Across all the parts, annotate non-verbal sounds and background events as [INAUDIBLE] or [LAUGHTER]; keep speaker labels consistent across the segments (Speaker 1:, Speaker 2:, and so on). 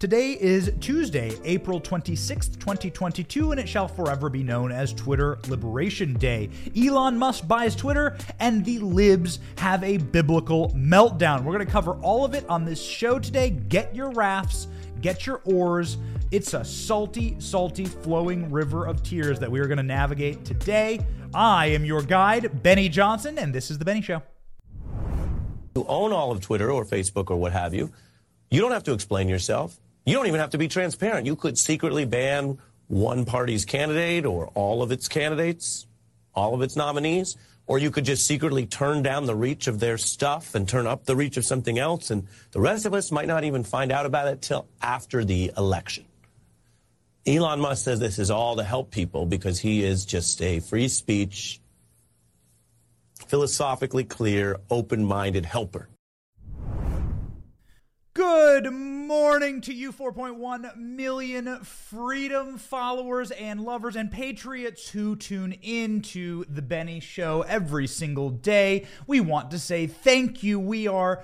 Speaker 1: Today is Tuesday, April 26th, 2022, and it shall forever be known as Twitter Liberation Day. Elon Musk buys Twitter, and the libs have a biblical meltdown. We're going to cover all of it on this show today. Get your rafts, get your oars. It's a salty, salty, flowing river of tears that we are going to navigate today. I am your guide, Benny Johnson, and this is The Benny Show.
Speaker 2: You own all of Twitter or Facebook or what have you. You don't have to explain yourself. You don't even have to be transparent. You could secretly ban one party's candidate or all of its candidates, all of its nominees, or you could just secretly turn down the reach of their stuff and turn up the reach of something else. And the rest of us might not even find out about it till after the election. Elon Musk says this is all to help people because he is just a free speech, philosophically clear, open minded helper.
Speaker 1: Good morning to you, 4.1 million freedom followers and lovers and patriots who tune in to The Benny Show every single day. We want to say thank you. We are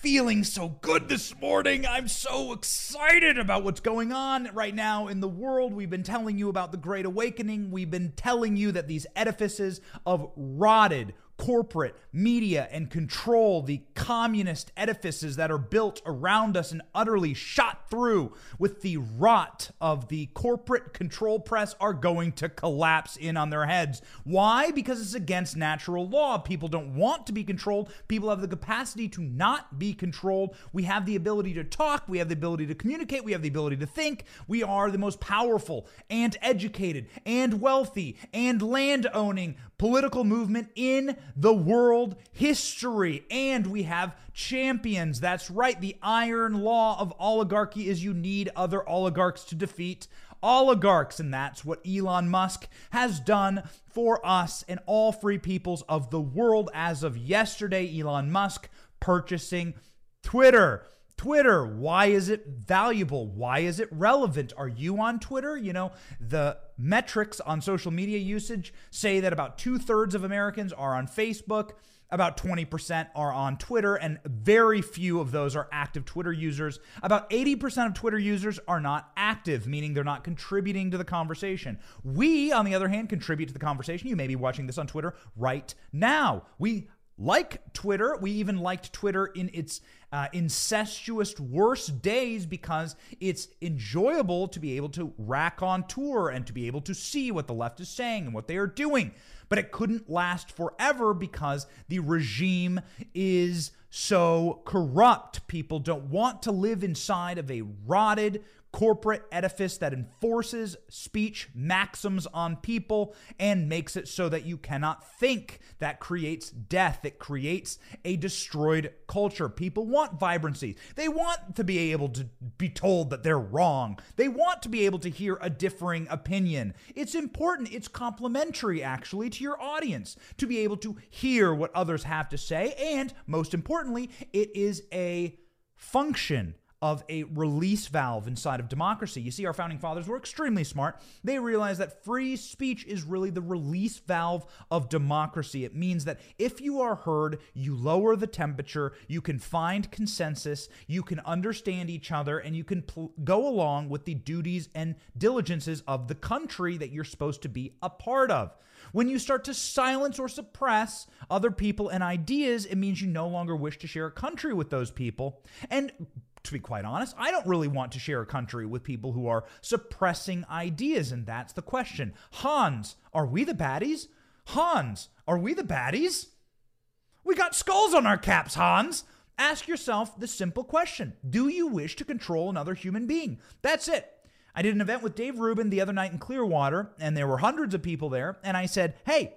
Speaker 1: feeling so good this morning. I'm so excited about what's going on right now in the world. We've been telling you about the Great Awakening. We've been telling you that these edifices of rotted, corporate media and control, the communist edifices that are built around us and utterly shot through with the rot of the corporate control press are going to collapse in on their heads. Why? Because it's against natural law. People don't want to be controlled. People have the capacity to not be controlled. We have the ability to talk. We have the ability to communicate. We have the ability to think. We are the most powerful and educated and wealthy and land owning political movement in the world history. And we have champions. That's right. The iron law of oligarchy is you need other oligarchs to defeat oligarchs. And that's what Elon Musk has done for us and all free peoples of the world as of yesterday. Elon Musk purchasing Twitter. Twitter, why is it valuable? Why is it relevant? Are you on Twitter? You know, the metrics on social media usage say that about two thirds of Americans are on Facebook, about 20% are on Twitter, and very few of those are active Twitter users. About 80% of Twitter users are not active, meaning they're not contributing to the conversation. We, on the other hand, contribute to the conversation. You may be watching this on Twitter right now. We like Twitter. We even liked Twitter in its uh, incestuous worst days because it's enjoyable to be able to rack on tour and to be able to see what the left is saying and what they are doing. But it couldn't last forever because the regime is so corrupt. People don't want to live inside of a rotted, corporate edifice that enforces speech maxims on people and makes it so that you cannot think. That creates death. It creates a destroyed culture. People want vibrancy. They want to be able to be told that they're wrong. They want to be able to hear a differing opinion. It's important. It's complementary, actually, to your audience to be able to hear what others have to say. And most importantly, it is a function of a release valve inside of democracy. You see, our founding fathers were extremely smart. They realized that free speech is really the release valve of democracy. It means that if you are heard, you lower the temperature, you can find consensus, you can understand each other, and you can pl- go along with the duties and diligences of the country that you're supposed to be a part of. When you start to silence or suppress other people and ideas, it means you no longer wish to share a country with those people. And to be quite honest, I don't really want to share a country with people who are suppressing ideas, and that's the question. Hans, are we the baddies? Hans, are we the baddies? We got skulls on our caps, Hans. Ask yourself the simple question Do you wish to control another human being? That's it. I did an event with Dave Rubin the other night in Clearwater, and there were hundreds of people there, and I said, Hey,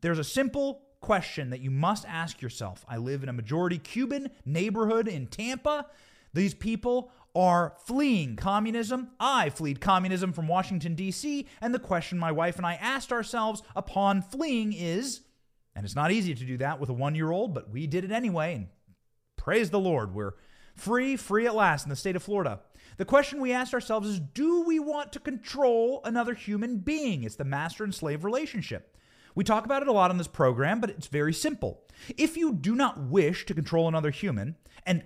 Speaker 1: there's a simple question that you must ask yourself. I live in a majority Cuban neighborhood in Tampa. These people are fleeing communism. I fled communism from Washington, D.C., and the question my wife and I asked ourselves upon fleeing is, and it's not easy to do that with a one year old, but we did it anyway, and praise the Lord, we're free, free at last in the state of Florida. The question we asked ourselves is do we want to control another human being? It's the master and slave relationship. We talk about it a lot on this program, but it's very simple. If you do not wish to control another human, and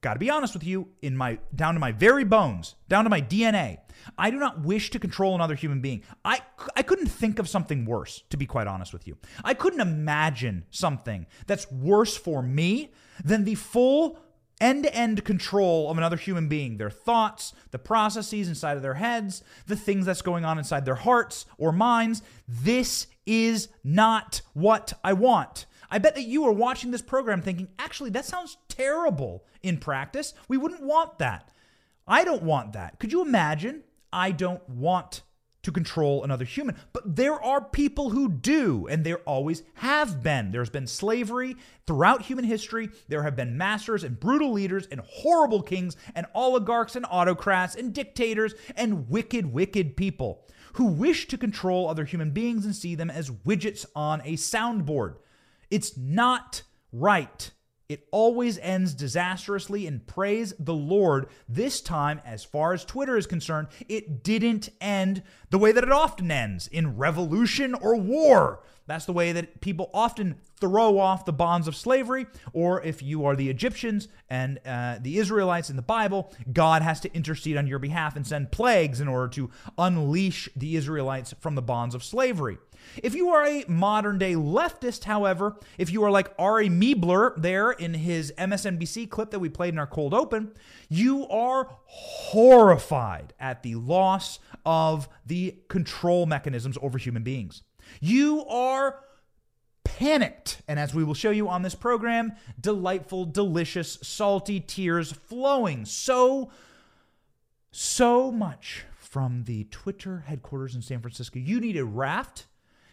Speaker 1: got to be honest with you, in my down to my very bones, down to my DNA, I do not wish to control another human being. I I couldn't think of something worse, to be quite honest with you. I couldn't imagine something that's worse for me than the full end to end control of another human being, their thoughts, the processes inside of their heads, the things that's going on inside their hearts or minds. This is not what I want. I bet that you are watching this program thinking, actually, that sounds terrible in practice. We wouldn't want that. I don't want that. Could you imagine? I don't want to control another human. But there are people who do, and there always have been. There's been slavery throughout human history. There have been masters and brutal leaders and horrible kings and oligarchs and autocrats and dictators and wicked, wicked people who wish to control other human beings and see them as widgets on a soundboard. It's not right. It always ends disastrously, and praise the Lord. This time, as far as Twitter is concerned, it didn't end the way that it often ends in revolution or war. That's the way that people often throw off the bonds of slavery. Or if you are the Egyptians and uh, the Israelites in the Bible, God has to intercede on your behalf and send plagues in order to unleash the Israelites from the bonds of slavery. If you are a modern day leftist, however, if you are like Ari Melber there in his MSNBC clip that we played in our cold open, you are horrified at the loss of the control mechanisms over human beings. You are panicked. And as we will show you on this program, delightful, delicious, salty tears flowing so, so much from the Twitter headquarters in San Francisco. You need a raft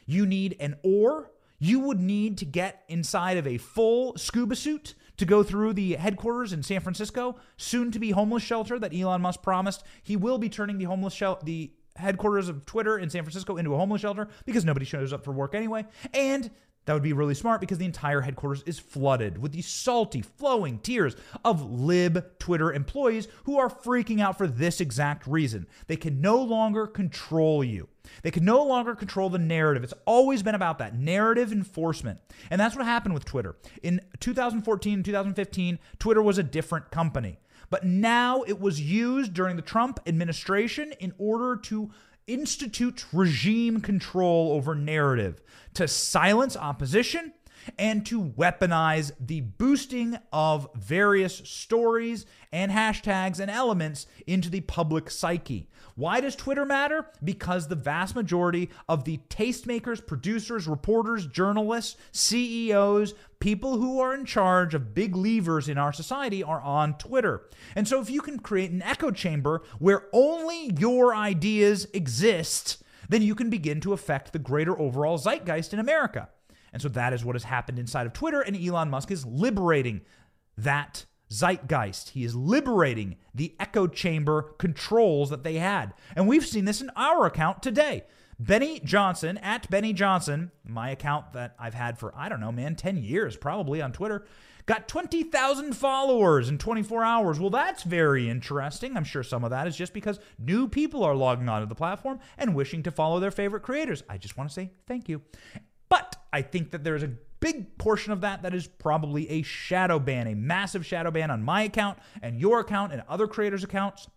Speaker 1: you need an oar. You would need to get inside of a full scuba suit to go through the headquarters in San Francisco, soon to be homeless shelter that Elon Musk promised. He will be turning the homeless shelter, the headquarters of Twitter in San Francisco into a homeless shelter because nobody shows up for work anyway. And that would be really smart because the entire headquarters is flooded with the salty, flowing tears of lib Twitter employees who are freaking out for this exact reason. They can no longer control you. They can no longer control the narrative. It's always been about that narrative enforcement. And that's what happened with Twitter. In 2014 and 2015, Twitter was a different company. But now it was used during the Trump administration in order to institute regime control over narrative to silence opposition and to weaponize the boosting of various stories and hashtags and elements into the public psyche. Why does Twitter matter? Because the vast majority of the tastemakers, producers, reporters, journalists, CEOs, people who are in charge of big levers in our society are on Twitter. And so if you can create an echo chamber where only your ideas exist, then you can begin to affect the greater overall zeitgeist in America. And so that is what has happened inside of Twitter, and Elon Musk is liberating that zeitgeist. He is liberating the echo chamber controls that they had. And we've seen this in our account today. Benny Johnson, at Benny Johnson, my account that I've had for, I don't know, man, 10 years probably on Twitter, got 20,000 followers in 24 hours. Well, that's very interesting. I'm sure some of that is just because new people are logging onto the platform and wishing to follow their favorite creators. I just want to say thank you. But I think that there's a big portion of that that is probably a shadow ban, a massive shadow ban on my account and your account and other creators' accounts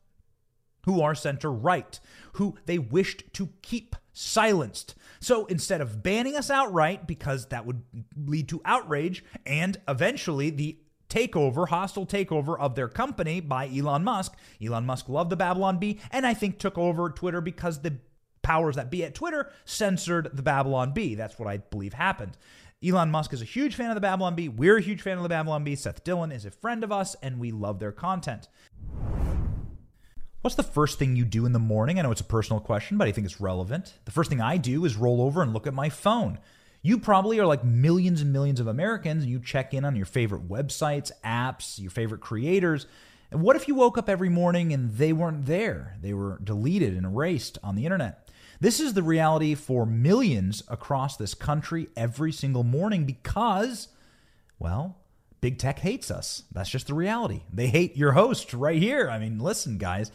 Speaker 1: who are center right, who they wished to keep silenced. So instead of banning us outright, because that would lead to outrage and eventually the takeover, hostile takeover of their company by Elon Musk. Elon Musk loved the Babylon Bee and I think took over Twitter because the powers that be at Twitter censored the Babylon Bee. That's what I believe happened. Elon Musk is a huge fan of the Babylon Bee. We're a huge fan of the Babylon Bee. Seth Dillon is a friend of us, and we love their content. What's the first thing you do in the morning? I know it's a personal question, but I think it's relevant. The first thing I do is roll over and look at my phone. You probably are like millions and millions of Americans, you check in on your favorite websites, apps, your favorite creators. And what if you woke up every morning and they weren't there? They were deleted and erased on the internet. This is the reality for millions across this country every single morning because, well, big tech hates us. That's just the reality. They hate your host right here. I mean, listen, guys,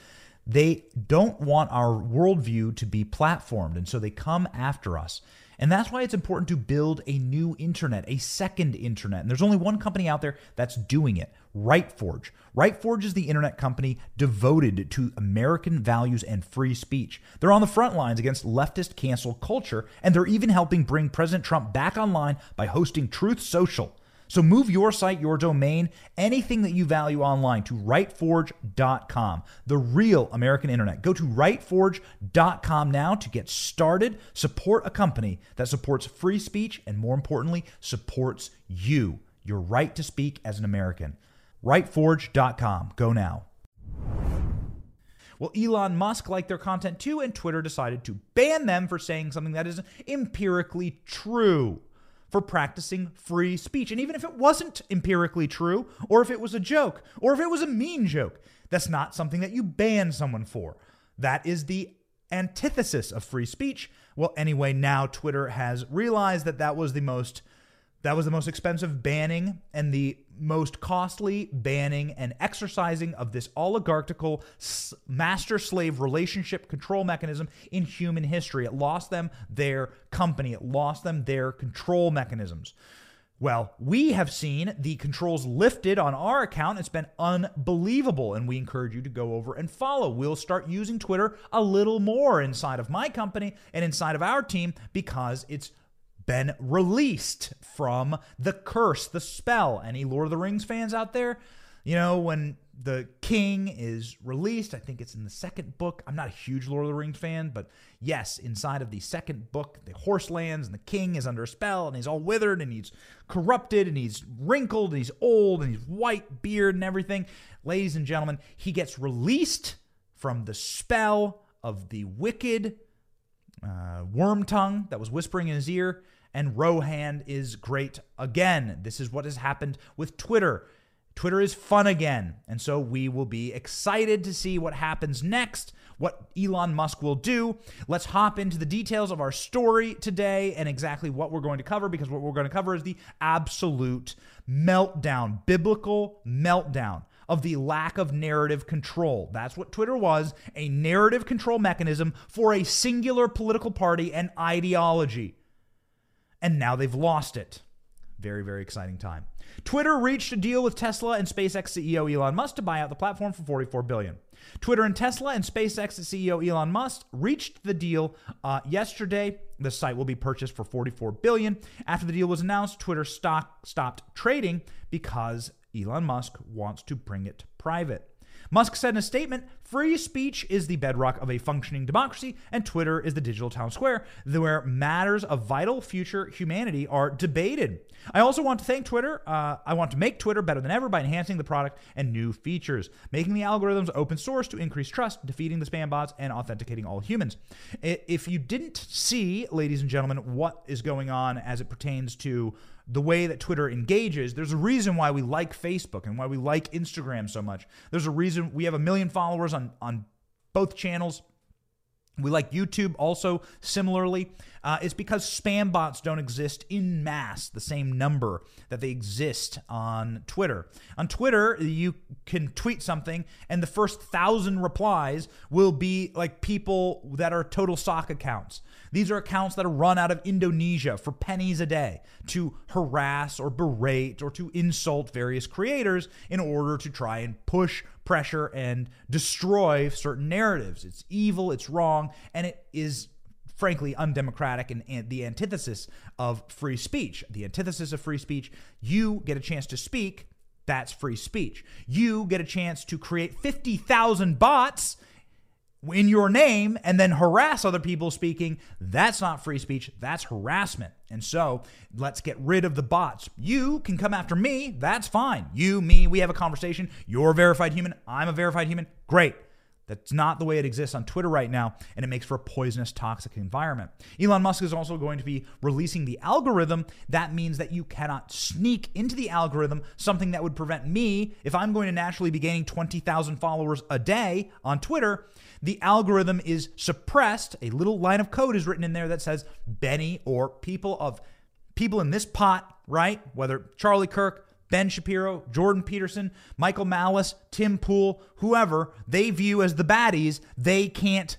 Speaker 1: they don't want our worldview to be platformed, and so they come after us. And that's why it's important to build a new internet, a second internet. And there's only one company out there that's doing it RightForge. RightForge is the internet company devoted to American values and free speech. They're on the front lines against leftist cancel culture, and they're even helping bring President Trump back online by hosting Truth Social. So move your site, your domain, anything that you value online to rightforge.com, the real American internet. Go to rightforge.com now to get started. Support a company that supports free speech and, more importantly, supports you, your right to speak as an American. Rightforge.com. Go now. Well, Elon Musk liked their content too, and Twitter decided to ban them for saying something that is empirically true for practicing free speech. And even if it wasn't empirically true, or if it was a joke, or if it was a mean joke, that's not something that you ban someone for. That is the antithesis of free speech. Well, anyway, now Twitter has realized that that was the most that was the most expensive banning and the most costly banning and exercising of this oligarchical master slave relationship control mechanism in human history. It lost them their company, it lost them their control mechanisms. Well, we have seen the controls lifted on our account. It's been unbelievable, and we encourage you to go over and follow. We'll start using Twitter a little more inside of my company and inside of our team because it's been released from the curse, the spell. Any Lord of the Rings fans out there? You know, when the king is released, I think it's in the second book. I'm not a huge Lord of the Rings fan, but yes, inside of the second book, the horse lands and the king is under a spell and he's all withered and he's corrupted and he's wrinkled and he's old and he's white beard and everything. Ladies and gentlemen, he gets released from the spell of the wicked uh, Wormtongue that was whispering in his ear, and Rohan is great again. This is what has happened with Twitter. Twitter is fun again. And so we will be excited to see what happens next, what Elon Musk will do. Let's hop into the details of our story today and exactly what we're going to cover, because what we're going to cover is the absolute meltdown, biblical meltdown of the lack of narrative control. That's what Twitter was a narrative control mechanism for a singular political party and ideology. And now they've lost it. Very, very exciting time. Twitter reached a deal with Tesla and SpaceX CEO Elon Musk to buy out the platform for 44 billion. Twitter and Tesla and SpaceX CEO Elon Musk reached the deal uh, yesterday. The site will be purchased for 44 billion. After the deal was announced, Twitter stock stopped trading because Elon Musk wants to bring it private. Musk said in a statement free speech is the bedrock of a functioning democracy, and Twitter is the digital town square where matters of vital future humanity are debated. I also want to thank Twitter. Uh, I want to make Twitter better than ever by enhancing the product and new features, making the algorithms open source to increase trust, defeating the spam bots, and authenticating all humans. If you didn't see, ladies and gentlemen, what is going on as it pertains to the way that Twitter engages, there's a reason why we like Facebook and why we like Instagram so much. There's a reason we have a million followers on, on both channels. We like YouTube also similarly. Uh, it's because spam bots don't exist in mass, the same number that they exist on Twitter. On Twitter, you can tweet something, and the first thousand replies will be like people that are total sock accounts. These are accounts that are run out of Indonesia for pennies a day to harass or berate or to insult various creators in order to try and push pressure and destroy certain narratives. It's evil, it's wrong, and it is frankly undemocratic and, and, the antithesis of free speech. The antithesis of free speech, you get a chance to speak, that's free speech. You get a chance to create 50,000 bots in your name and then harass other people speaking, that's not free speech, that's harassment. And so let's get rid of the bots. You can come after me, that's fine. You, me, we have a conversation. You're a verified human, I'm a verified human, great. That's not the way it exists on Twitter right now, and it makes for a poisonous, toxic environment. Elon Musk is also going to be releasing the algorithm. That means that you cannot sneak into the algorithm, something that would prevent me, if I'm going to naturally be gaining 20,000 followers a day on Twitter, the algorithm is suppressed. A little line of code is written in there that says Benny or people of people in this pot, right? Whether Charlie Kirk, Ben Shapiro, Jordan Peterson, Michael Malice, Tim Pool, whoever they view as the baddies, they can't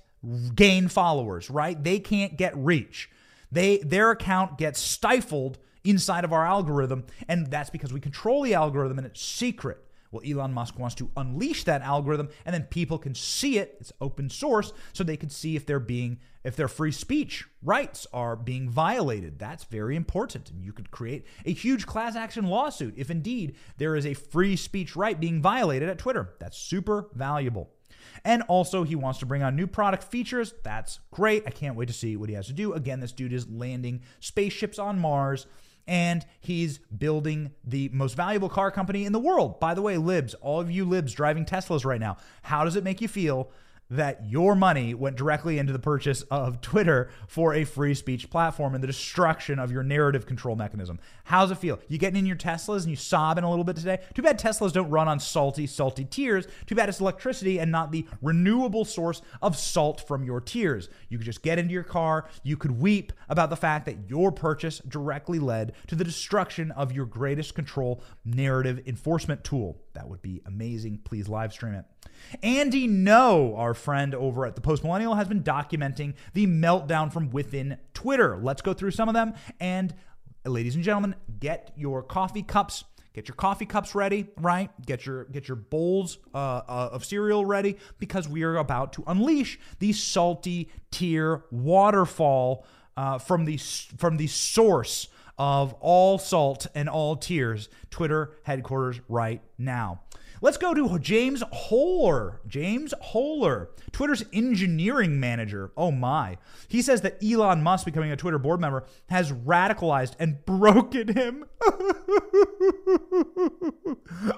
Speaker 1: gain followers, right? They can't get reach. They their account gets stifled inside of our algorithm, and that's because we control the algorithm and it's secret. Well, Elon Musk wants to unleash that algorithm, and then people can see it. It's open source, so they can see if they're being if their free speech rights are being violated. That's very important, and you could create a huge class action lawsuit if indeed there is a free speech right being violated at Twitter. That's super valuable. And also, he wants to bring on new product features. That's great. I can't wait to see what he has to do. Again, this dude is landing spaceships on Mars and he's building the most valuable car company in the world. By the way, libs, all of you libs driving Teslas right now, how does it make you feel that your money went directly into the purchase of Twitter for a free speech platform and the destruction of your narrative control mechanism. How's it feel? You getting in your Teslas and you sobbing a little bit today? Too bad Teslas don't run on salty, salty tears. Too bad it's electricity and not the renewable source of salt from your tears. You could just get into your car. You could weep about the fact that your purchase directly led to the destruction of your greatest control narrative enforcement tool. That would be amazing. Please live stream it. Andy Ngo, our friend over at the Post Millennial, has been documenting the meltdown from within Twitter. Let's go through some of them. And ladies and gentlemen, get your coffee cups. Get your coffee cups ready, right? Get your get your bowls uh, uh, of cereal ready because we are about to unleash the salty tear waterfall uh, from the from the source of all salt and all tears, Twitter headquarters right now. Let's go to James Hohler. James Hohler, Twitter's engineering manager. Oh my. He says that Elon Musk becoming a Twitter board member has radicalized and [LAUGHS] broken him. [LAUGHS]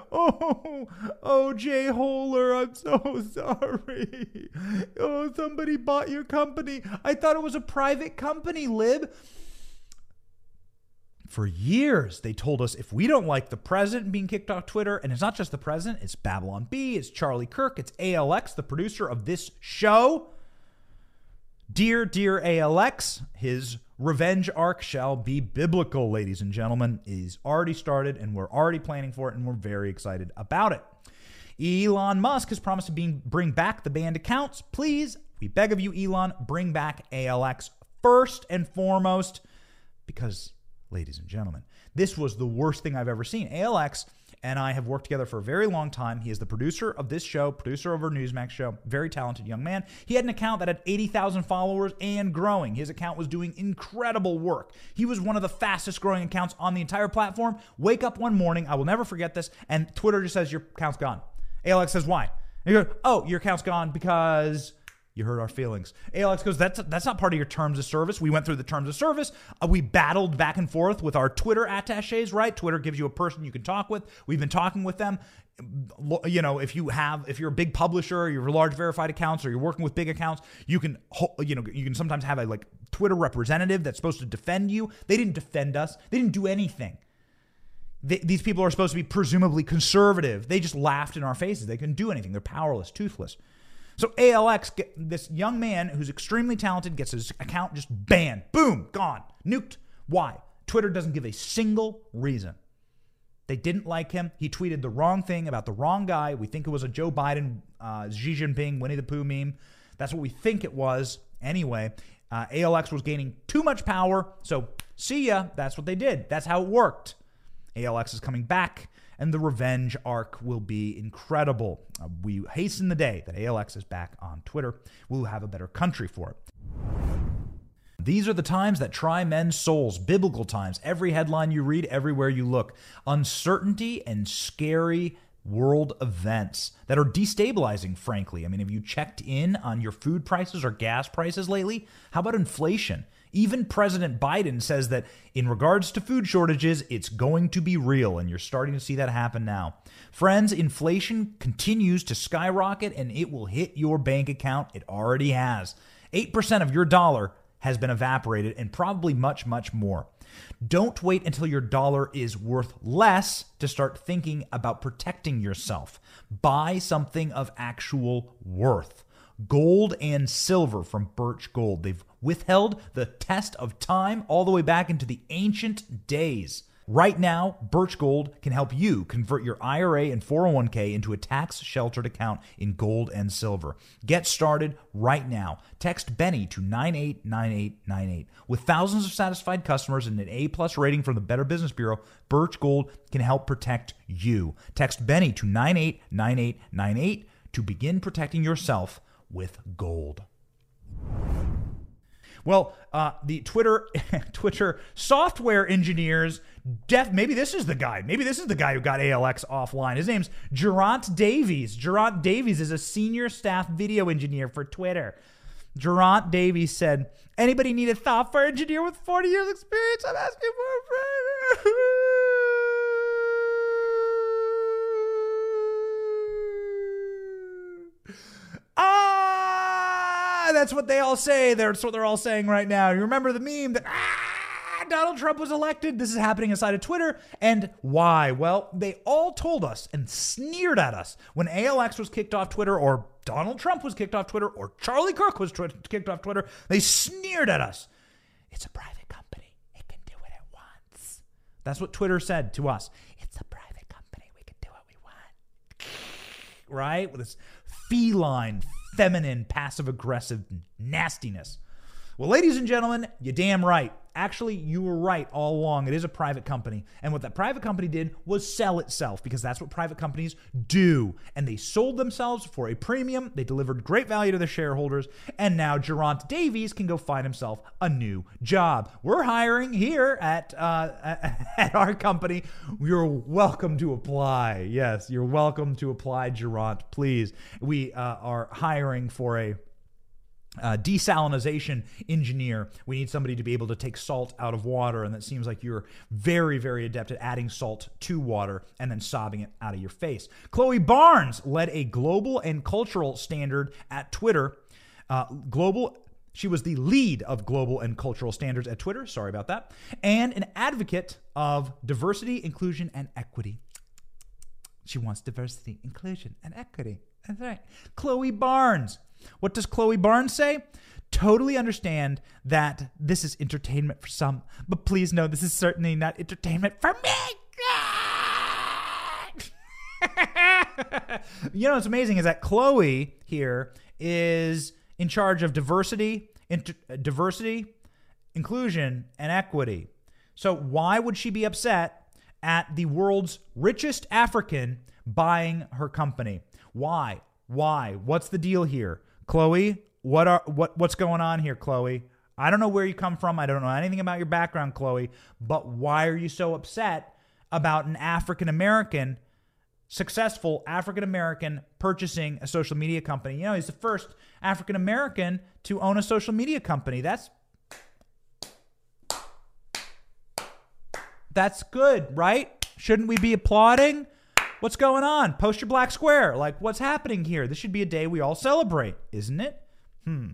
Speaker 1: oh, oh, Jay Hohler, I'm so sorry. Oh, somebody bought your company. I thought it was a private company, Lib. For years, they told us if we don't like the president being kicked off Twitter, and it's not just the president, it's Babylon Bee, it's Charlie Kirk, it's ALX, the producer of this show. Dear, dear ALX, his revenge arc shall be biblical, ladies and gentlemen. He's already started, and we're already planning for it, and we're very excited about it. Elon Musk has promised to bring back the banned accounts. Please, we beg of you, Elon, bring back ALX first and foremost, because ladies and gentlemen. This was the worst thing I've ever seen. ALX and I have worked together for a very long time. He is the producer of this show, producer of our Newsmax show, very talented young man. He had an account that had 80,000 followers and growing. His account was doing incredible work. He was one of the fastest growing accounts on the entire platform. Wake up one morning, I will never forget this, and Twitter just says, Your account's gone. ALX says, Why? And you go, Oh, your account's gone because you hurt our feelings. ALX goes, that's that's not part of your terms of service. We went through the terms of service. Uh, we battled back and forth with our Twitter attaches, right? Twitter gives you a person you can talk with. We've been talking with them. You know, if you have, if you're a big publisher, you're large verified accounts, or you're working with big accounts, you can, you know, you can sometimes have a like Twitter representative that's supposed to defend you. They didn't defend us. They didn't do anything. These people are supposed to be presumably conservative. They just laughed in our faces. They couldn't do anything. They're powerless, toothless. So ALX, this young man who's extremely talented, gets his account just banned. Boom, gone, nuked. Why? Twitter doesn't give a single reason. They didn't like him. He tweeted the wrong thing about the wrong guy. We think it was a Joe Biden, uh, Xi Jinping, Winnie the Pooh meme. That's what we think it was. Anyway, uh, ALX was gaining too much power. So, see ya. That's what they did. That's how it worked. ALX is coming back and the revenge arc will be incredible. Uh, we hasten the day that ALX is back on Twitter. We'll have a better country for it. These are the times that try men's souls, biblical times. Every headline you read, everywhere you look. Uncertainty and scary world events that are destabilizing, frankly. I mean, have you checked in on your food prices or gas prices lately? How about inflation? Even President Biden says that in regards to food shortages, it's going to be real, and you're starting to see that happen now. Friends, inflation continues to skyrocket and it will hit your bank account. It already has. 8% of your dollar has been evaporated, and probably much, much more. Don't wait until your dollar is worth less to start thinking about protecting yourself. Buy something of actual worth. Gold and silver from Birch Gold. They've withheld the test of time all the way back into the ancient days. Right now, Birch Gold can help you convert your IRA and 401k into a tax sheltered account in gold and silver. Get started right now. Text Benny to 989898. With thousands of satisfied customers and an A plus rating from the Better Business Bureau, Birch Gold can help protect you. Text Benny to 989898 to begin protecting yourself with gold. Well, uh, the Twitter [LAUGHS] Twitter software engineers, def, maybe this is the guy. Maybe this is the guy who got ALX offline. His name's Geraint Davies. Geraint Davies is a senior staff video engineer for Twitter. Geraint Davies said, "Anybody need a software engineer with 40 years experience? I'm asking for a friend." [LAUGHS] ah, that's what they all say. That's what they're all saying right now. You remember the meme that ah, Donald Trump was elected? This is happening inside of Twitter. And why? Well, they all told us and sneered at us when ALX was kicked off Twitter or Donald Trump was kicked off Twitter or Charlie Kirk was kicked off Twitter. They sneered at us. It's a private company. It can do what it wants. That's what Twitter said to us. It's a private company. We can do what we want. [LAUGHS] Right? With this feline, feminine, passive aggressive nastiness. Well, ladies and gentlemen, you damn right. Actually, you were right all along. It is a private company. And what that private company did was sell itself because that's what private companies do. And they sold themselves for a premium. They delivered great value to their shareholders. And now Geraint Davies can go find himself a new job. We're hiring here at, uh, [LAUGHS] at our company. You're welcome to apply. Yes, you're welcome to apply, Geraint, please. We uh, are hiring for a uh, desalinization engineer. We need somebody to be able to take salt out of water, and that seems like you're very, very adept at adding salt to water and then sobbing it out of your face. Chloe Barnes led a global and cultural standard at Twitter. Uh, global. She was the lead of global and cultural standards at Twitter. Sorry about that. And an advocate of diversity, inclusion, and equity. She wants diversity, inclusion, and equity. That's right. Chloe Barnes. What does Chloe Barnes say? Totally understand that this is entertainment for some, but please know this is certainly not entertainment for me. [LAUGHS] you know what's amazing is that Chloe here is in charge of diversity, inter- uh, diversity, inclusion, and equity. So why would she be upset at the world's richest African buying her company? Why? Why? What's the deal here? Chloe, what are what what's going on here, Chloe? I don't know where you come from. I don't know anything about your background, Chloe, but why are you so upset about an African American successful African American purchasing a social media company? You know, he's the first African American to own a social media company. That's That's good, right? Shouldn't we be applauding? What's going on? Post your black square. Like, what's happening here? This should be a day we all celebrate, isn't it? Hmm.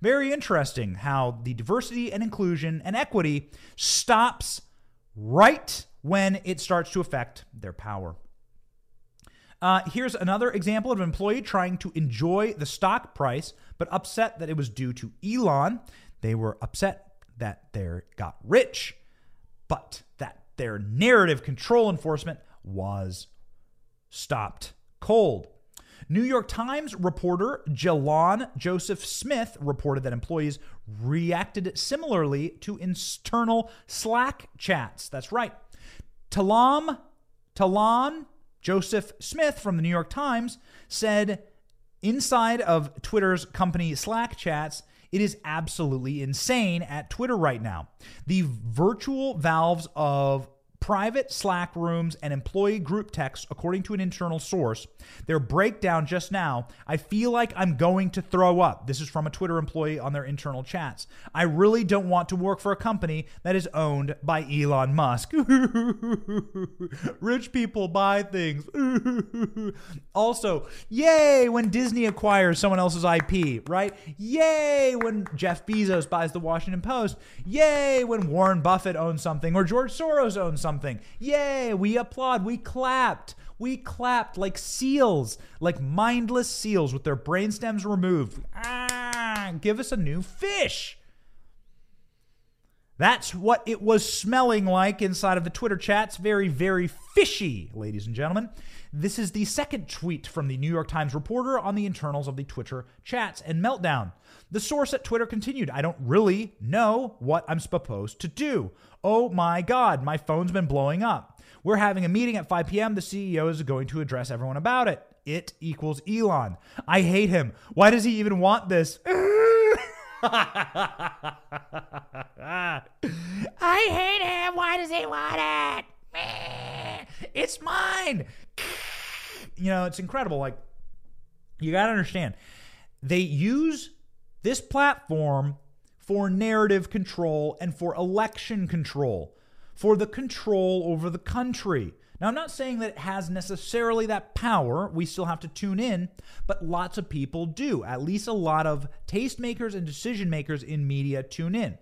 Speaker 1: Very interesting how the diversity and inclusion and equity stops right when it starts to affect their power. Uh, here's another example of an employee trying to enjoy the stock price, but upset that it was due to Elon. They were upset that they got rich, but that their narrative control enforcement was stopped cold. New York Times reporter Talmon Joseph Smith reported that employees reacted similarly to internal Slack chats. That's right. Talam, Talmon Joseph Smith from the New York Times said inside of Twitter's company Slack chats, it is absolutely insane at Twitter right now. The virtual valves of private Slack rooms and employee group texts, according to an internal source. Their breakdown just now, I feel like I'm going to throw up. This is from a Twitter employee on their internal chats. I really don't want to work for a company that is owned by Elon Musk. [LAUGHS] Rich people buy things. [LAUGHS] also, yay when Disney acquires someone else's IP, right? Yay when Jeff Bezos buys the Washington Post. Yay when Warren Buffett owns something or George Soros owns something something. Yay, we applaud, we clapped. We clapped like seals, like mindless seals with their brainstems removed. Ah, give us a new fish. That's what it was smelling like inside of the Twitter chats. Very, very fishy, ladies and gentlemen. This is the second tweet from the New York Times reporter on the internals of the Twitter chats and meltdown. The source at Twitter continued, I don't really know what I'm supposed to do. Oh my God, my phone's been blowing up. We're having a meeting at 5 p.m. The CEO is going to address everyone about it. It equals Elon. I hate him. Why does he even want this? [LAUGHS] I hate him. Why does he want it? [LAUGHS] It's mine. [LAUGHS] You know, it's incredible. Like, you got to understand, they use this platform for narrative control and for election control, for the control over the country. Now, I'm not saying that it has necessarily that power. We still have to tune in, but lots of people do. At least a lot of tastemakers and decision makers in media tune in.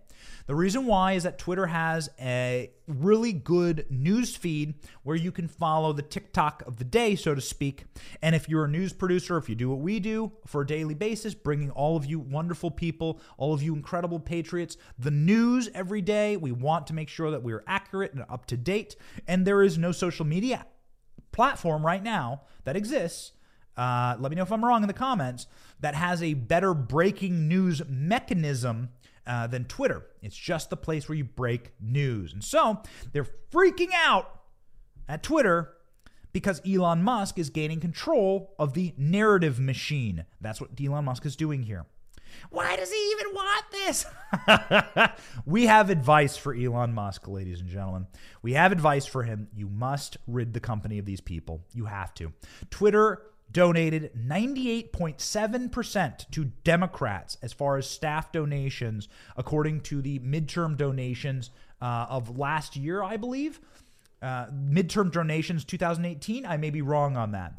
Speaker 1: The reason why is that Twitter has a really good news feed where you can follow the TikTok of the day, so to speak. And if you're a news producer, if you do what we do for a daily basis, bringing all of you wonderful people, all of you incredible patriots, the news every day, we want to make sure that we are accurate and up to date. And there is no social media platform right now that exists uh, let me know if I'm wrong in the comments, that has a better breaking news mechanism uh, than Twitter. It's just the place where you break news. And so they're freaking out at Twitter because Elon Musk is gaining control of the narrative machine. That's what Elon Musk is doing here. Why does he even want this? [LAUGHS] we have advice for Elon Musk, ladies and gentlemen. We have advice for him. You must rid the company of these people. You have to. Twitter donated 98.7% to Democrats as far as staff donations, according to the midterm donations uh, of last year, I believe. Uh, midterm donations 2018. I may be wrong on that.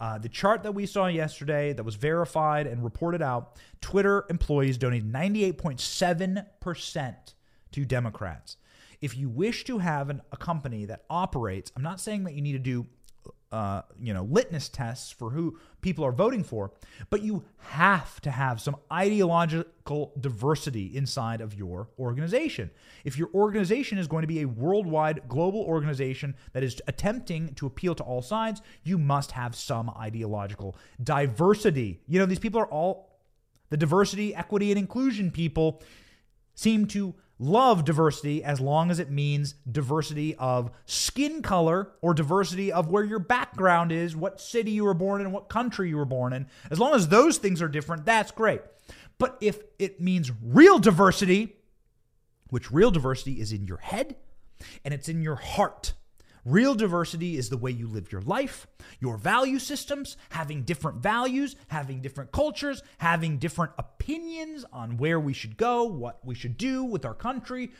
Speaker 1: Uh, the chart that we saw yesterday that was verified and reported out Twitter employees donated 98.7% to Democrats. If you wish to have an, a company that operates, I'm not saying that you need to do uh, you know litmus tests for who people are voting for, but you have to have some ideological diversity inside of your organization. If your organization is going to be a worldwide global organization that is attempting to appeal to all sides, you must have some ideological diversity. You know, these people are all the diversity, equity, and inclusion people seem to love diversity as long as it means diversity of skin color or diversity of where your background is, what city you were born in, what country you were born in. As long as those things are different, that's great. But if it means real diversity, which real diversity is in your head and it's in your heart, Real diversity is the way you live your life, your value systems, having different values, having different cultures, having different opinions on where we should go, what we should do with our country,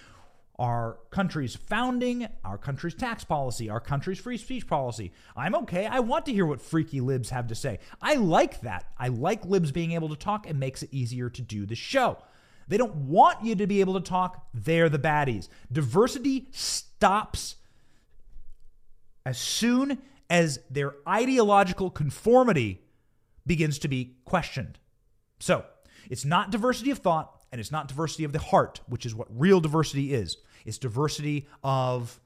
Speaker 1: our country's founding, our country's tax policy, our country's free speech policy. I'm okay. I want to hear what freaky libs have to say. I like that. I like libs being able to talk. It makes it easier to do the show. They don't want you to be able to talk. They're the baddies. Diversity stops as soon as their ideological conformity begins to be questioned. So, it's not diversity of thought and it's not diversity of the heart, which is what real diversity is. It's diversity of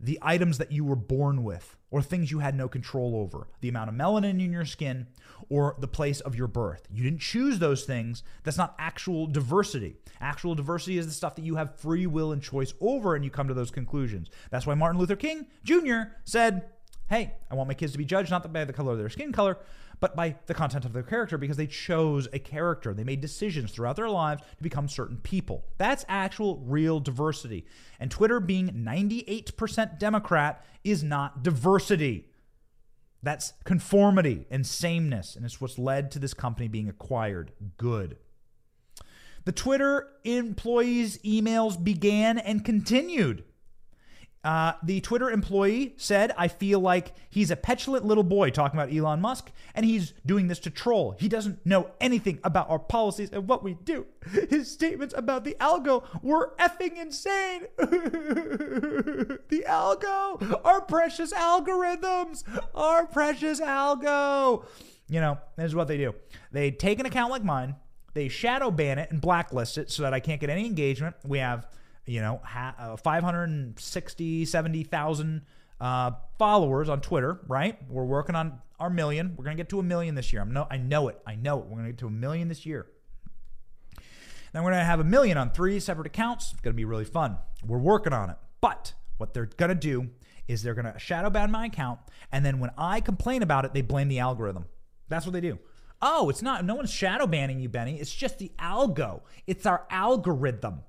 Speaker 1: the items that you were born with or things you had no control over, the amount of melanin in your skin or the place of your birth. You didn't choose those things. That's not actual diversity. Actual diversity is the stuff that you have free will and choice over and you come to those conclusions. That's why Martin Luther King Jr. said, "Hey, I want my kids to be judged not by the color of their skin color, but by the content of their character because they chose a character. They made decisions throughout their lives to become certain people. That's actual real diversity. And Twitter being 98% Democrat is not diversity. That's conformity and sameness. And it's what's led to this company being acquired. Good. The Twitter employees' emails began and continued. Uh, the Twitter employee said, I feel like he's a petulant little boy talking about Elon Musk, and he's doing this to troll. He doesn't know anything about our policies and what we do. His statements about the algo were effing insane. [LAUGHS] the algo, our precious algorithms, our precious algo. You know, this is what they do. They take an account like mine, They shadow ban it and blacklist it so that I can't get any engagement. We have, you know, ha- uh, 560, 70,000 uh, followers on Twitter, right? We're working on our million. We're going to get to a million this year. I'm no, I know it. I know it. We're going to get to a million this year. Then we're going to have a million on three separate accounts. It's going to be really fun. We're working on it. But what they're going to do is they're going to shadow ban my account. And then when I complain about it, they blame the algorithm. That's what they do. Oh, it's not, no one's shadow banning you, Benny. It's just the algo. It's our algorithm.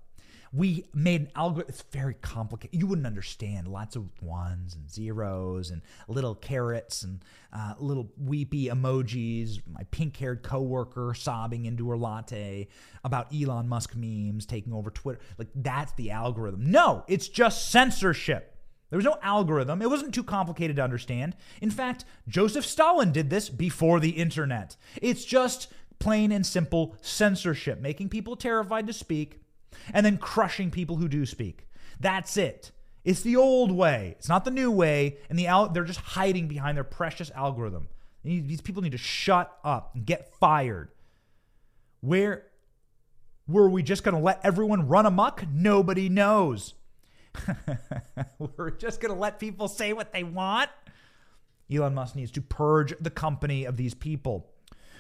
Speaker 1: We made an algorithm. It's very complicated. You wouldn't understand. Lots of ones and zeros and little carrots and uh, little weepy emojis. My pink-haired coworker sobbing into her latte about Elon Musk memes taking over Twitter. Like that's the algorithm. No, it's just censorship. There was no algorithm. It wasn't too complicated to understand. In fact, Joseph Stalin did this before the internet. It's just plain and simple censorship, making people terrified to speak and then crushing people who do speak. That's it. It's the old way. It's not the new way. And the al- they're just hiding behind their precious algorithm. These people need to shut up and get fired. Where were we just going to let everyone run amok? Nobody knows. [LAUGHS] We're just going to let people say what they want. Elon Musk needs to purge the company of these people.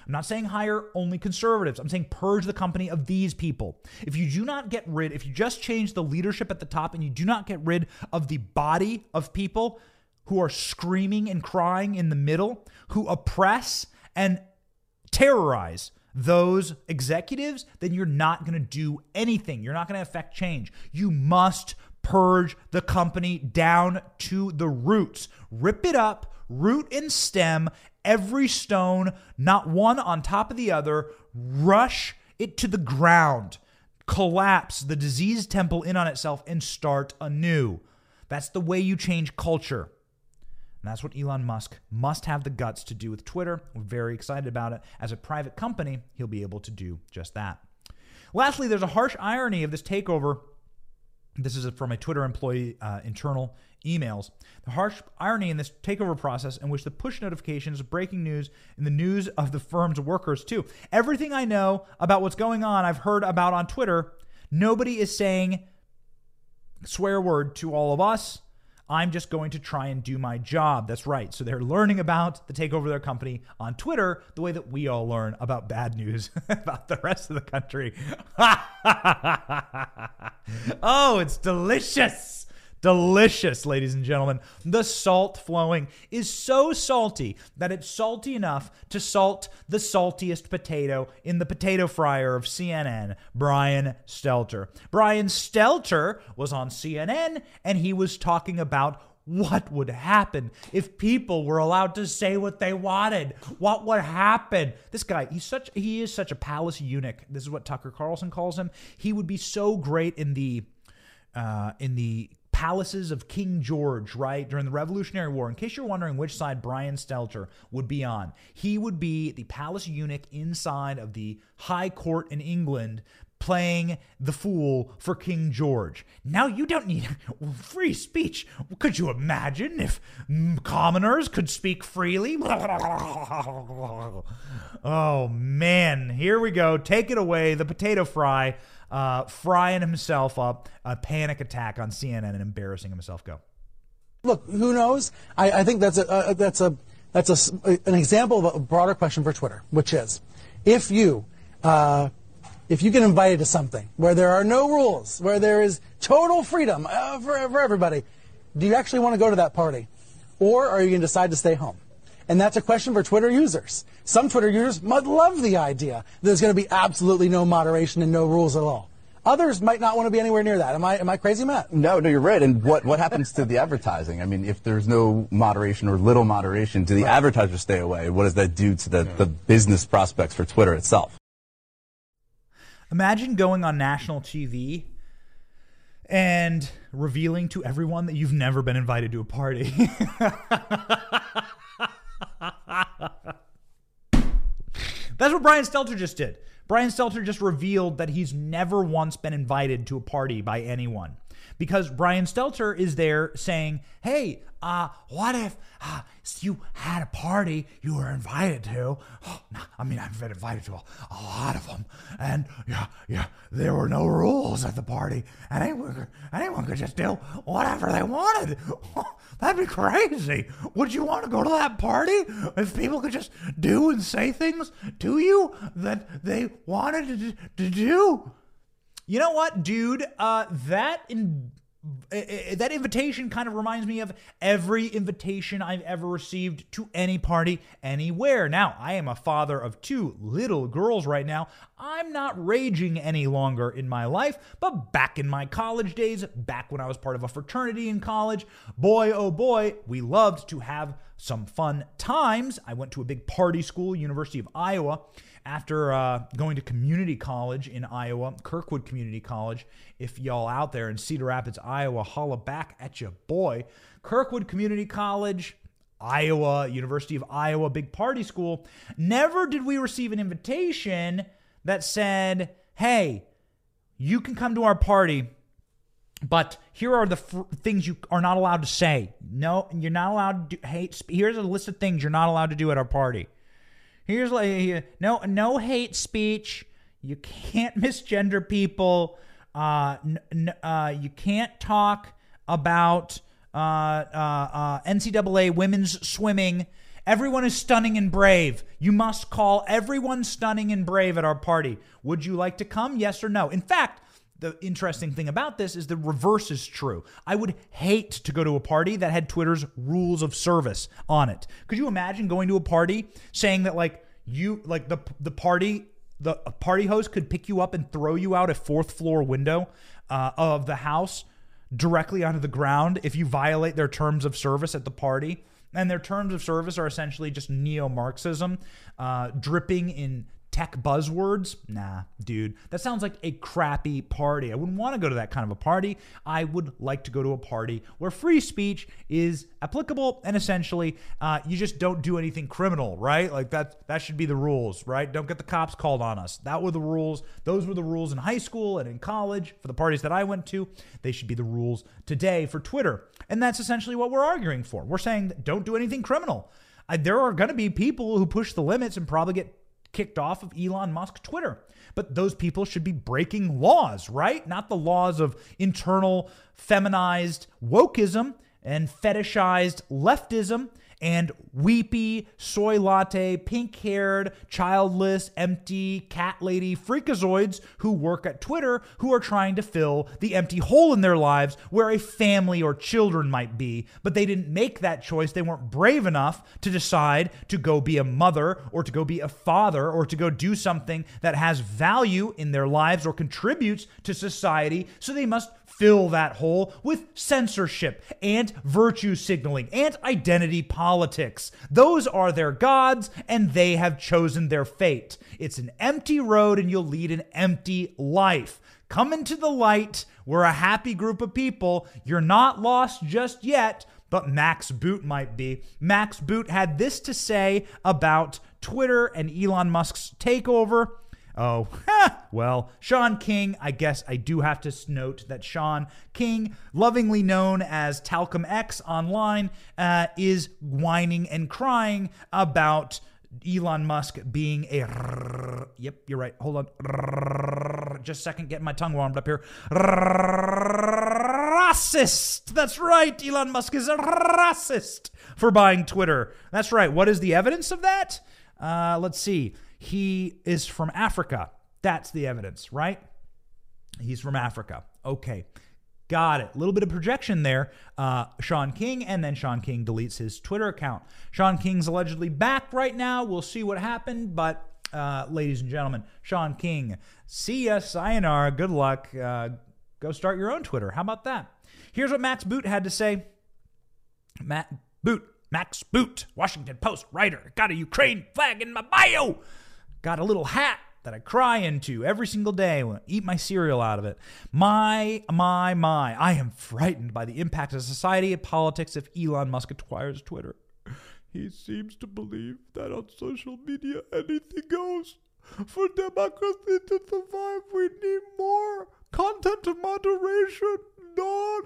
Speaker 1: I'm not saying hire only conservatives. I'm saying purge the company of these people. If you do not get rid, if you just change the leadership at the top and you do not get rid of the body of people who are screaming and crying in the middle, who oppress and terrorize those executives, then you're not going to do anything. You're not going to affect change. You must purge the company down to the roots. Rip it up, root and stem, every stone, not one on top of the other, rush it to the ground, collapse the diseased temple in on itself, and start anew. That's the way you change culture. And that's what Elon Musk must have the guts to do with Twitter. We're very excited about it. As a private company, he'll be able to do just that. Lastly, there's a harsh irony of this takeover. This is from a Twitter employee uh, internal emails. The harsh irony in this takeover process, in which the push notifications breaking news and the news of the firm's workers, too. Everything I know about what's going on, I've heard about on Twitter. Nobody is saying swear word to all of us. I'm just going to try and do my job. That's right. So they're learning about the takeover of their company on Twitter the way that we all learn about bad news [LAUGHS] about the rest of the country. [LAUGHS] oh, it's delicious. Delicious, ladies and gentlemen. The salt flowing is so salty that it's salty enough to salt the saltiest potato in the potato fryer of CNN, Brian Stelter. Brian Stelter was on CNN and he was talking about what would happen if people were allowed to say what they wanted what would happen this guy he's such he is such a palace eunuch this is what tucker carlson calls him he would be so great in the uh, in the palaces of King George, right, during the Revolutionary War. In case you're wondering which side Brian Stelter would be on, he would be the palace eunuch inside of the High Court in England playing the fool for King George. Now you don't need [LAUGHS] free speech. Could you imagine if commoners could speak freely? [LAUGHS] oh man, here we go. Take it away, the potato fry uh, frying himself up, a panic attack on CNN and embarrassing himself. Go.
Speaker 3: Look, who knows? I, I think that's a uh, that's a that's a, an example of a broader question for Twitter, which is, if you uh, if you get invited to something where there are no rules, where there is total freedom uh, for, for everybody, do you actually want to go to that party, or are you going to decide to stay home? And that's a question for Twitter users. Some Twitter users might love the idea that there's going to be absolutely no moderation and no rules at all. Others might not want to be anywhere near that. Am I am I crazy, Matt?
Speaker 4: No, no, you're right. And what what happens to the advertising? I mean, if there's no moderation or little moderation, do the right. advertisers stay away? What does that do to the, yeah. the business prospects for Twitter itself?
Speaker 1: Imagine going on national TV and revealing to everyone that you've never been invited to a party. [LAUGHS] That's what Brian Stelter just did. Brian Stelter just revealed that he's never once been invited to a party by anyone. Because Brian Stelter is there saying, "Hey, uh, what if uh, you had a party you were invited to? Oh, I mean, I've been invited to a, a, lot of them, and yeah, yeah, there were no rules at the party, and anyone could, anyone could just do whatever they wanted. [LAUGHS] That'd be crazy. Would you want to go to that party if people could just do and say things to you that they wanted to, to do?" You know what, dude? Uh, that in that invitation kind of reminds me of every invitation I've ever received to any party anywhere. Now, I am a father of two little girls right now. I'm not raging any longer in my life, but back in my college days, back when I was part of a fraternity in college, boy, oh boy, we loved to have some fun times. I went to a big party school, University of Iowa after uh, going to community college in Iowa, Kirkwood Community College. If y'all out there in Cedar Rapids, Iowa, holla back at you, boy. Kirkwood Community College, Iowa, University of Iowa, big party school. Never did we receive an invitation that said, hey, you can come to our party, but here are the f- things you are not allowed to say. No, you're not allowed to do hate. Here's a list of things you're not allowed to do at our party. Here's like no no hate speech. You can't [LAUGHS] misgender people. Uh, n- n- uh, you can't talk about uh, uh, uh, NCAA women's swimming. Everyone is stunning and brave. You must call everyone stunning and brave at our party. Would you like to come? Yes or no? In fact, the interesting thing about this is the reverse is true. I would hate to go to a party that had Twitter's rules of service on it. Could you imagine going to a party saying that like you like the the party the party host could pick you up and throw you out a fourth floor window uh, of the house directly onto the ground if you violate their terms of service at the party. And their terms of service are essentially just neo Marxism, uh, dripping in tech buzzwords. Nah, dude, that sounds like a crappy party. I wouldn't want to go to that kind of a party. I would like to go to a party where free speech is applicable and essentially uh, you just don't do anything criminal, right? Like that that should be the rules, right? Don't get the cops called on us. That were the rules. Those were the rules in high school and in college for the parties that I went to. They should be the rules today for Twitter. And that's essentially what we're arguing for. We're saying don't do anything criminal. There are going to be people who push the limits and probably get kicked off of Elon Musk Twitter. But those people should be breaking laws, right? Not the laws of internal feminized wokeism and fetishized leftism and weepy, soy latte, pink haired, childless, empty, cat lady freakazoids who work at Twitter who are trying to fill the empty hole in their lives where a family or children might be, but they didn't make that choice. They weren't brave enough to decide to go be a mother or to go be a father or to go do something that has value in their lives or contributes to society. So they must fill that hole with censorship and virtue signaling and identity politics. Those are their gods, and they have chosen their fate. It's an empty road, and you'll lead an empty life. Come into the light. We're a happy group of people. You're not lost just yet, but Max Boot might be. Max Boot had this to say about Twitter and Elon Musk's takeover. Oh, [LAUGHS] well, Shaun King, I guess I do have to note that Shaun King, lovingly known as Talcum X online, uh, is whining and crying about Elon Musk being a. Yep, you're right. Hold on. Just a second, getting my tongue warmed up here. Racist. That's right. Elon Musk is a racist for buying Twitter. That's right. What is the evidence of that? Uh, let's see he is from Africa. That's the evidence, right? He's from Africa. Okay. Got it. A little bit of projection there. Uh, Shaun King, and then Shaun King deletes his Twitter account. Shaun King's allegedly back right now. We'll see what happened, but uh, ladies and gentlemen, Shaun King, see ya, sayonara, good luck. Uh, go start your own Twitter. How about that? Here's what Max Boot had to say. Matt Boot, Max Boot, Washington Post writer, got a Ukraine flag in my bio. Got a little hat that I cry into every single day when I eat my cereal out of it. My, my, my, I am frightened by the impact of society and politics if Elon Musk acquires Twitter. He seems to believe that on social media anything goes. For democracy to survive, we need more content moderation, not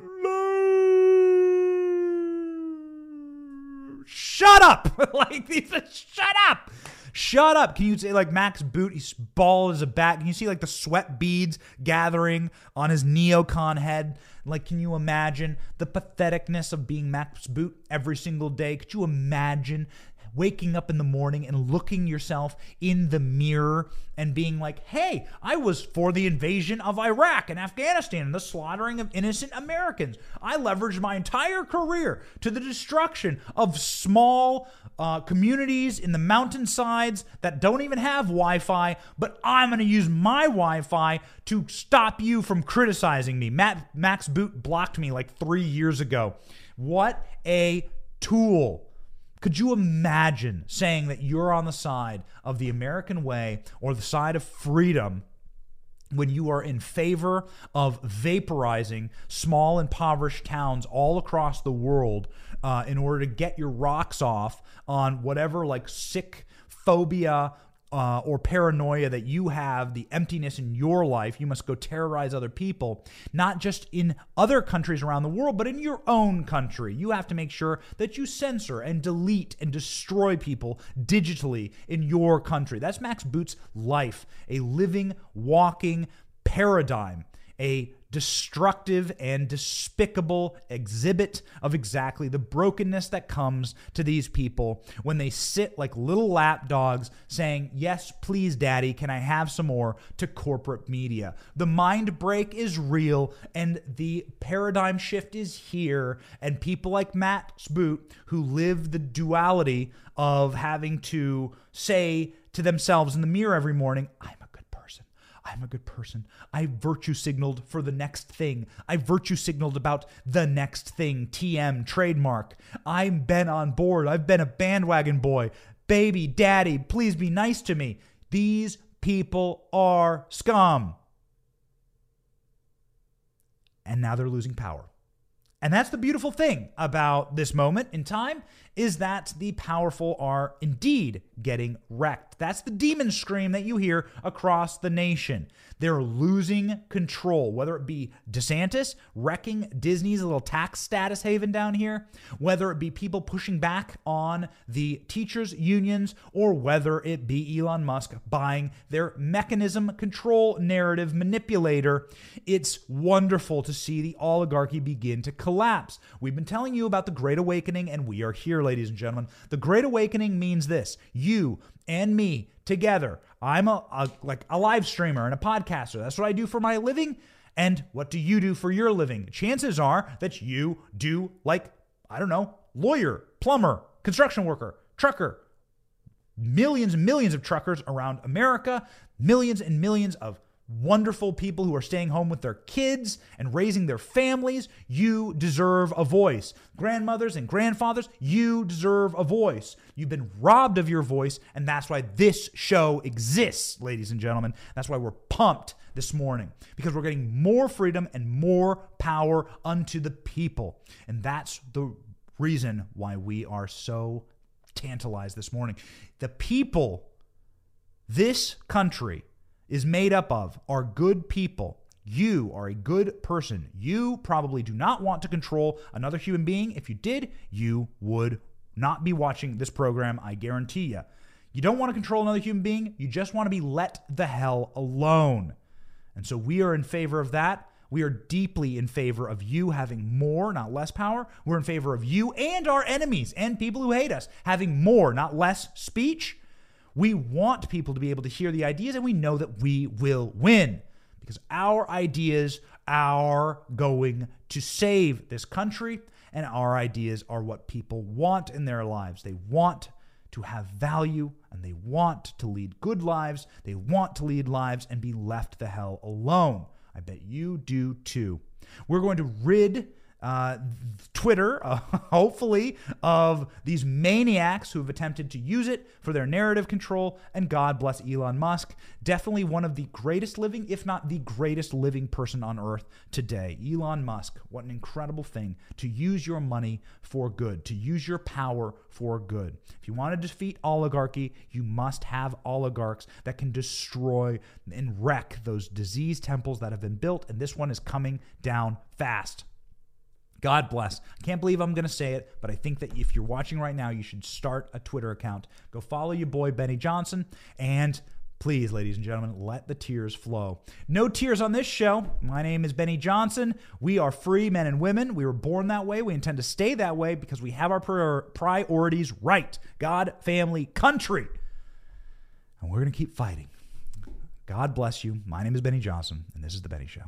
Speaker 1: Shut up! [LAUGHS] like these, shut up! Shut up! Can you say like Max Boot? He's bald as a bat. Can you see like the sweat beads gathering on his neocon head? Like, can you imagine the patheticness of being Max Boot every single day? Could you imagine waking up in the morning and looking yourself in the mirror and being like, hey, I was for the invasion of Iraq and Afghanistan and the slaughtering of innocent Americans. I leveraged my entire career to the destruction of small uh, communities in the mountainsides that don't even have Wi Fi, but I'm going to use my Wi Fi to stop you from criticizing me. Matt, Max Boot blocked me like three years ago. What a tool. Could you imagine saying that you're on the side of the American way or the side of freedom when you are in favor of vaporizing small impoverished towns all across the world uh, in order to get your rocks off on whatever like sick phobia uh, or paranoia that you have, the emptiness in your life, you must go terrorize other people, not just in other countries around the world, but in your own country. You have to make sure that you censor and delete and destroy people digitally in your country. That's Max Boot's life, a living, walking paradigm, a destructive and despicable exhibit of exactly the brokenness that comes to these people when they sit like little lap dogs saying, Yes, please, daddy, can I have some more to corporate media? The mind break is real and the paradigm shift is here. And people like Matt Boot, who live the duality of having to say to themselves in the mirror every morning, I'm I'm a good person. I virtue signaled for the next thing. I virtue signaled about the next thing. TM, trademark. I've been on board. I've been a bandwagon boy. Baby, daddy, please be nice to me. These people are scum. And now they're losing power. And that's the beautiful thing about this moment in time is that the powerful are indeed getting wrecked. That's the demon scream that you hear across the nation. They're losing control, whether it be DeSantis wrecking Disney's little tax status haven down here, whether it be people pushing back on the teachers' unions, or whether it be Elon Musk buying their mechanism control narrative manipulator. It's wonderful to see the oligarchy begin to collapse. We've been telling you about the Great Awakening, and we are here ladies and gentlemen. The Great Awakening means this you and me together. I'm a, a, like a live streamer and a podcaster. That's what I do for my living. And what do you do for your living? Chances are that you do like I don't know, lawyer, plumber, construction worker, trucker. Millions and millions of truckers around America, millions and millions of wonderful people who are staying home with their kids and raising their families, you deserve a voice. Grandmothers and grandfathers, you deserve a voice. You've been robbed of your voice, and that's why this show exists, ladies and gentlemen. That's why we're pumped this morning because we're getting more freedom and more power unto the people. And that's the reason why we are so tantalized this morning. The people, this country, is made up of are good people. You are a good person. You probably do not want to control another human being. If you did, you would not be watching this program, I guarantee you. You don't want to control another human being. You just want to be let the hell alone. And so we are in favor of that. We are deeply in favor of you having more, not less power. We're in favor of you and our enemies and people who hate us having more, not less speech. We want people to be able to hear the ideas, and we know that we will win because our ideas are going to save this country, and our ideas are what people want in their lives. They want to have value and they want to lead good lives. They want to lead lives and be left the hell alone. I bet you do too. We're going to rid uh, Twitter, [LAUGHS] uh, hopefully, of these maniacs who have attempted to use it for their narrative control. And God bless Elon Musk. Definitely one of the greatest living, if not the greatest living person on earth today. Elon Musk, what an incredible thing to use your money for good, to use your power for good. If you want to defeat oligarchy, you must have oligarchs that can destroy and wreck those disease temples that have been built. And this one is coming down fast. God bless. I can't believe I'm going to say it, but I think that if you're watching right now, you should start a Twitter account. Go follow your boy, Benny Johnson, and Please, ladies and gentlemen, let the tears flow. No tears on this show. My name is Benny Johnson. We are free men and women. We were born that way. We intend to stay that way because we have our priorities right God, family, country. And we're going to keep fighting. God bless you. My name is Benny Johnson, and this is The Benny Show.